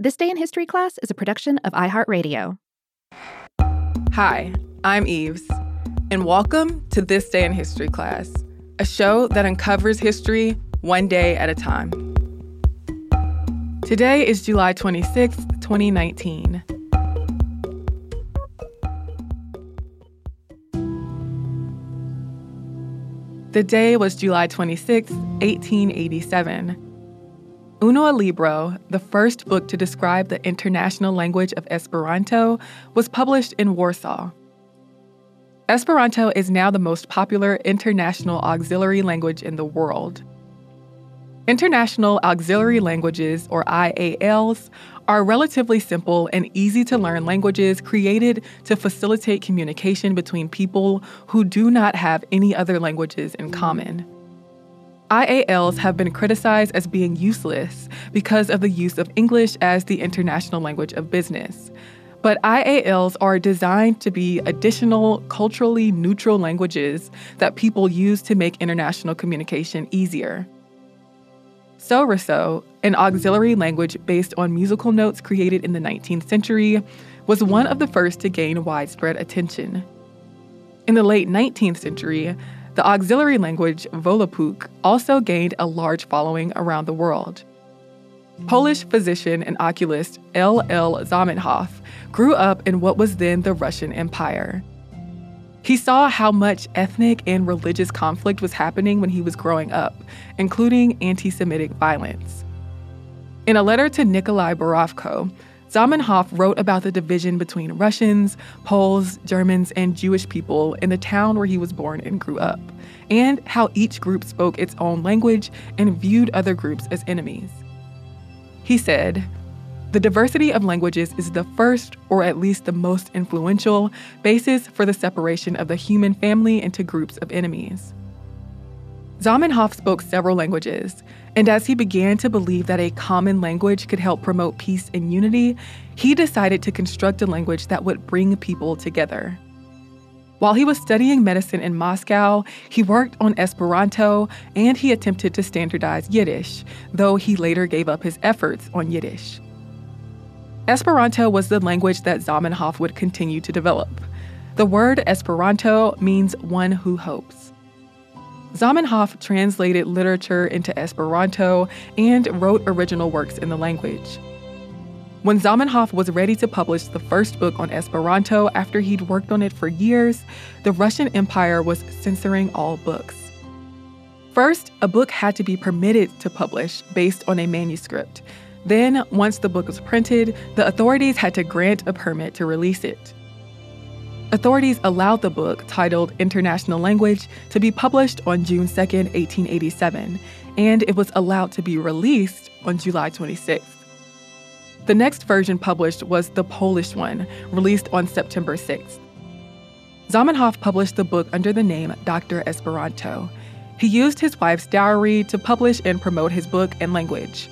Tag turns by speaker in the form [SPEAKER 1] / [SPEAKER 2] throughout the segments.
[SPEAKER 1] This Day in History class is a production of iHeartRadio.
[SPEAKER 2] Hi, I'm Eves, and welcome to This Day in History class, a show that uncovers history one day at a time. Today is July 26, 2019. The day was July 26, 1887. Unua Libro, the first book to describe the international language of Esperanto, was published in Warsaw. Esperanto is now the most popular international auxiliary language in the world. International Auxiliary Languages, or IALs, are relatively simple and easy to learn languages created to facilitate communication between people who do not have any other languages in common. IALs have been criticized as being useless because of the use of English as the international language of business. But IALs are designed to be additional, culturally neutral languages that people use to make international communication easier. Solresol, an auxiliary language based on musical notes created in the 19th century, was one of the first to gain widespread attention. In the late 19th century, the auxiliary language Volapük also gained a large following around the world. Polish physician and oculist L. L. Zamenhof grew up in what was then the Russian Empire. He saw how much ethnic and religious conflict was happening when he was growing up, including anti Semitic violence. In a letter to Nikolai Borovko, Zamenhof wrote about the division between Russians, Poles, Germans, and Jewish people in the town where he was born and grew up, and how each group spoke its own language and viewed other groups as enemies. He said, the diversity of languages is the first, or at least the most influential, basis for the separation of the human family into groups of enemies. Zamenhof spoke several languages, and as he began to believe that a common language could help promote peace and unity, he decided to construct a language that would bring people together. While he was studying medicine in Moscow, he worked on Esperanto and he attempted to standardize Yiddish, though he later gave up his efforts on Yiddish. Esperanto was the language that Zamenhof would continue to develop. The word Esperanto means one who hopes. Zamenhof translated literature into Esperanto and wrote original works in the language. When Zamenhof was ready to publish the first book on Esperanto after he'd worked on it for years, the Russian Empire was censoring all books. First, a book had to be permitted to publish based on a manuscript, then, once the book was printed, the authorities had to grant a permit to release it. Authorities allowed the book, titled International Language, to be published on June 2, 1887, and it was allowed to be released on July 26. The next version published was the Polish one, released on September 6. Zamenhof published the book under the name Dr. Esperanto. He used his wife's dowry to publish and promote his book and language.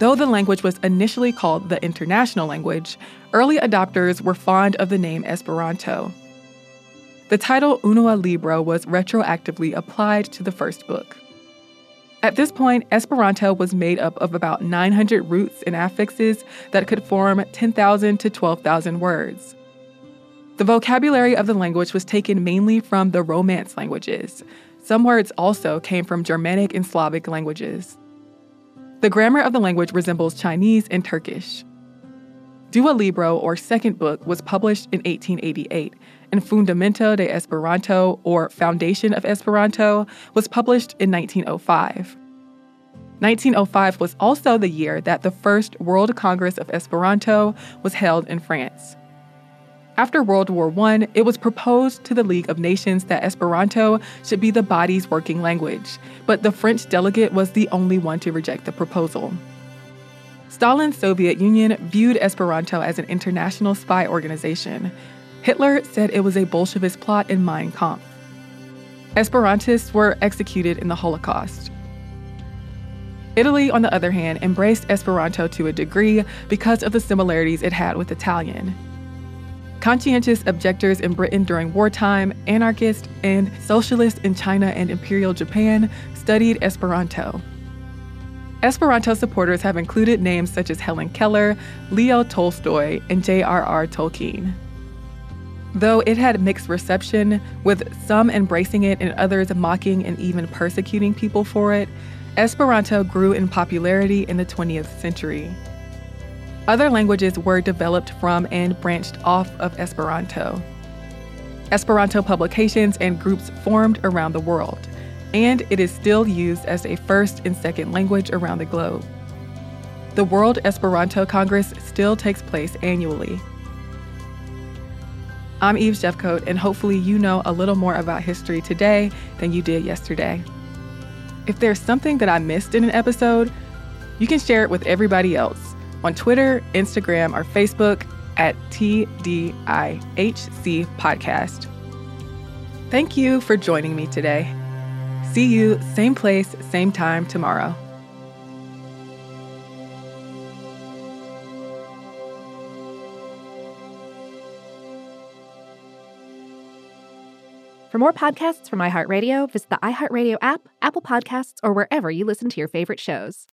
[SPEAKER 2] Though the language was initially called the international language, early adopters were fond of the name Esperanto. The title Unua Libro was retroactively applied to the first book. At this point, Esperanto was made up of about 900 roots and affixes that could form 10,000 to 12,000 words. The vocabulary of the language was taken mainly from the Romance languages. Some words also came from Germanic and Slavic languages. The grammar of the language resembles Chinese and Turkish. Dua Libro, or Second Book, was published in 1888, and Fundamento de Esperanto, or Foundation of Esperanto, was published in 1905. 1905 was also the year that the first World Congress of Esperanto was held in France. After World War I, it was proposed to the League of Nations that Esperanto should be the body's working language, but the French delegate was the only one to reject the proposal. Stalin's Soviet Union viewed Esperanto as an international spy organization. Hitler said it was a Bolshevist plot in Mein Kampf. Esperantists were executed in the Holocaust. Italy, on the other hand, embraced Esperanto to a degree because of the similarities it had with Italian. Conscientious objectors in Britain during wartime, anarchists, and socialists in China and Imperial Japan studied Esperanto. Esperanto supporters have included names such as Helen Keller, Leo Tolstoy, and J.R.R. Tolkien. Though it had mixed reception, with some embracing it and others mocking and even persecuting people for it, Esperanto grew in popularity in the 20th century. Other languages were developed from and branched off of Esperanto. Esperanto publications and groups formed around the world and it is still used as a first and second language around the globe. The World Esperanto Congress still takes place annually. I'm Eve Jeffcoat, and hopefully, you know a little more about history today than you did yesterday. If there's something that I missed in an episode, you can share it with everybody else on Twitter, Instagram, or Facebook at TDIHC Podcast. Thank you for joining me today. See you same place, same time tomorrow.
[SPEAKER 1] For more podcasts from iHeartRadio, visit the iHeartRadio app, Apple Podcasts, or wherever you listen to your favorite shows.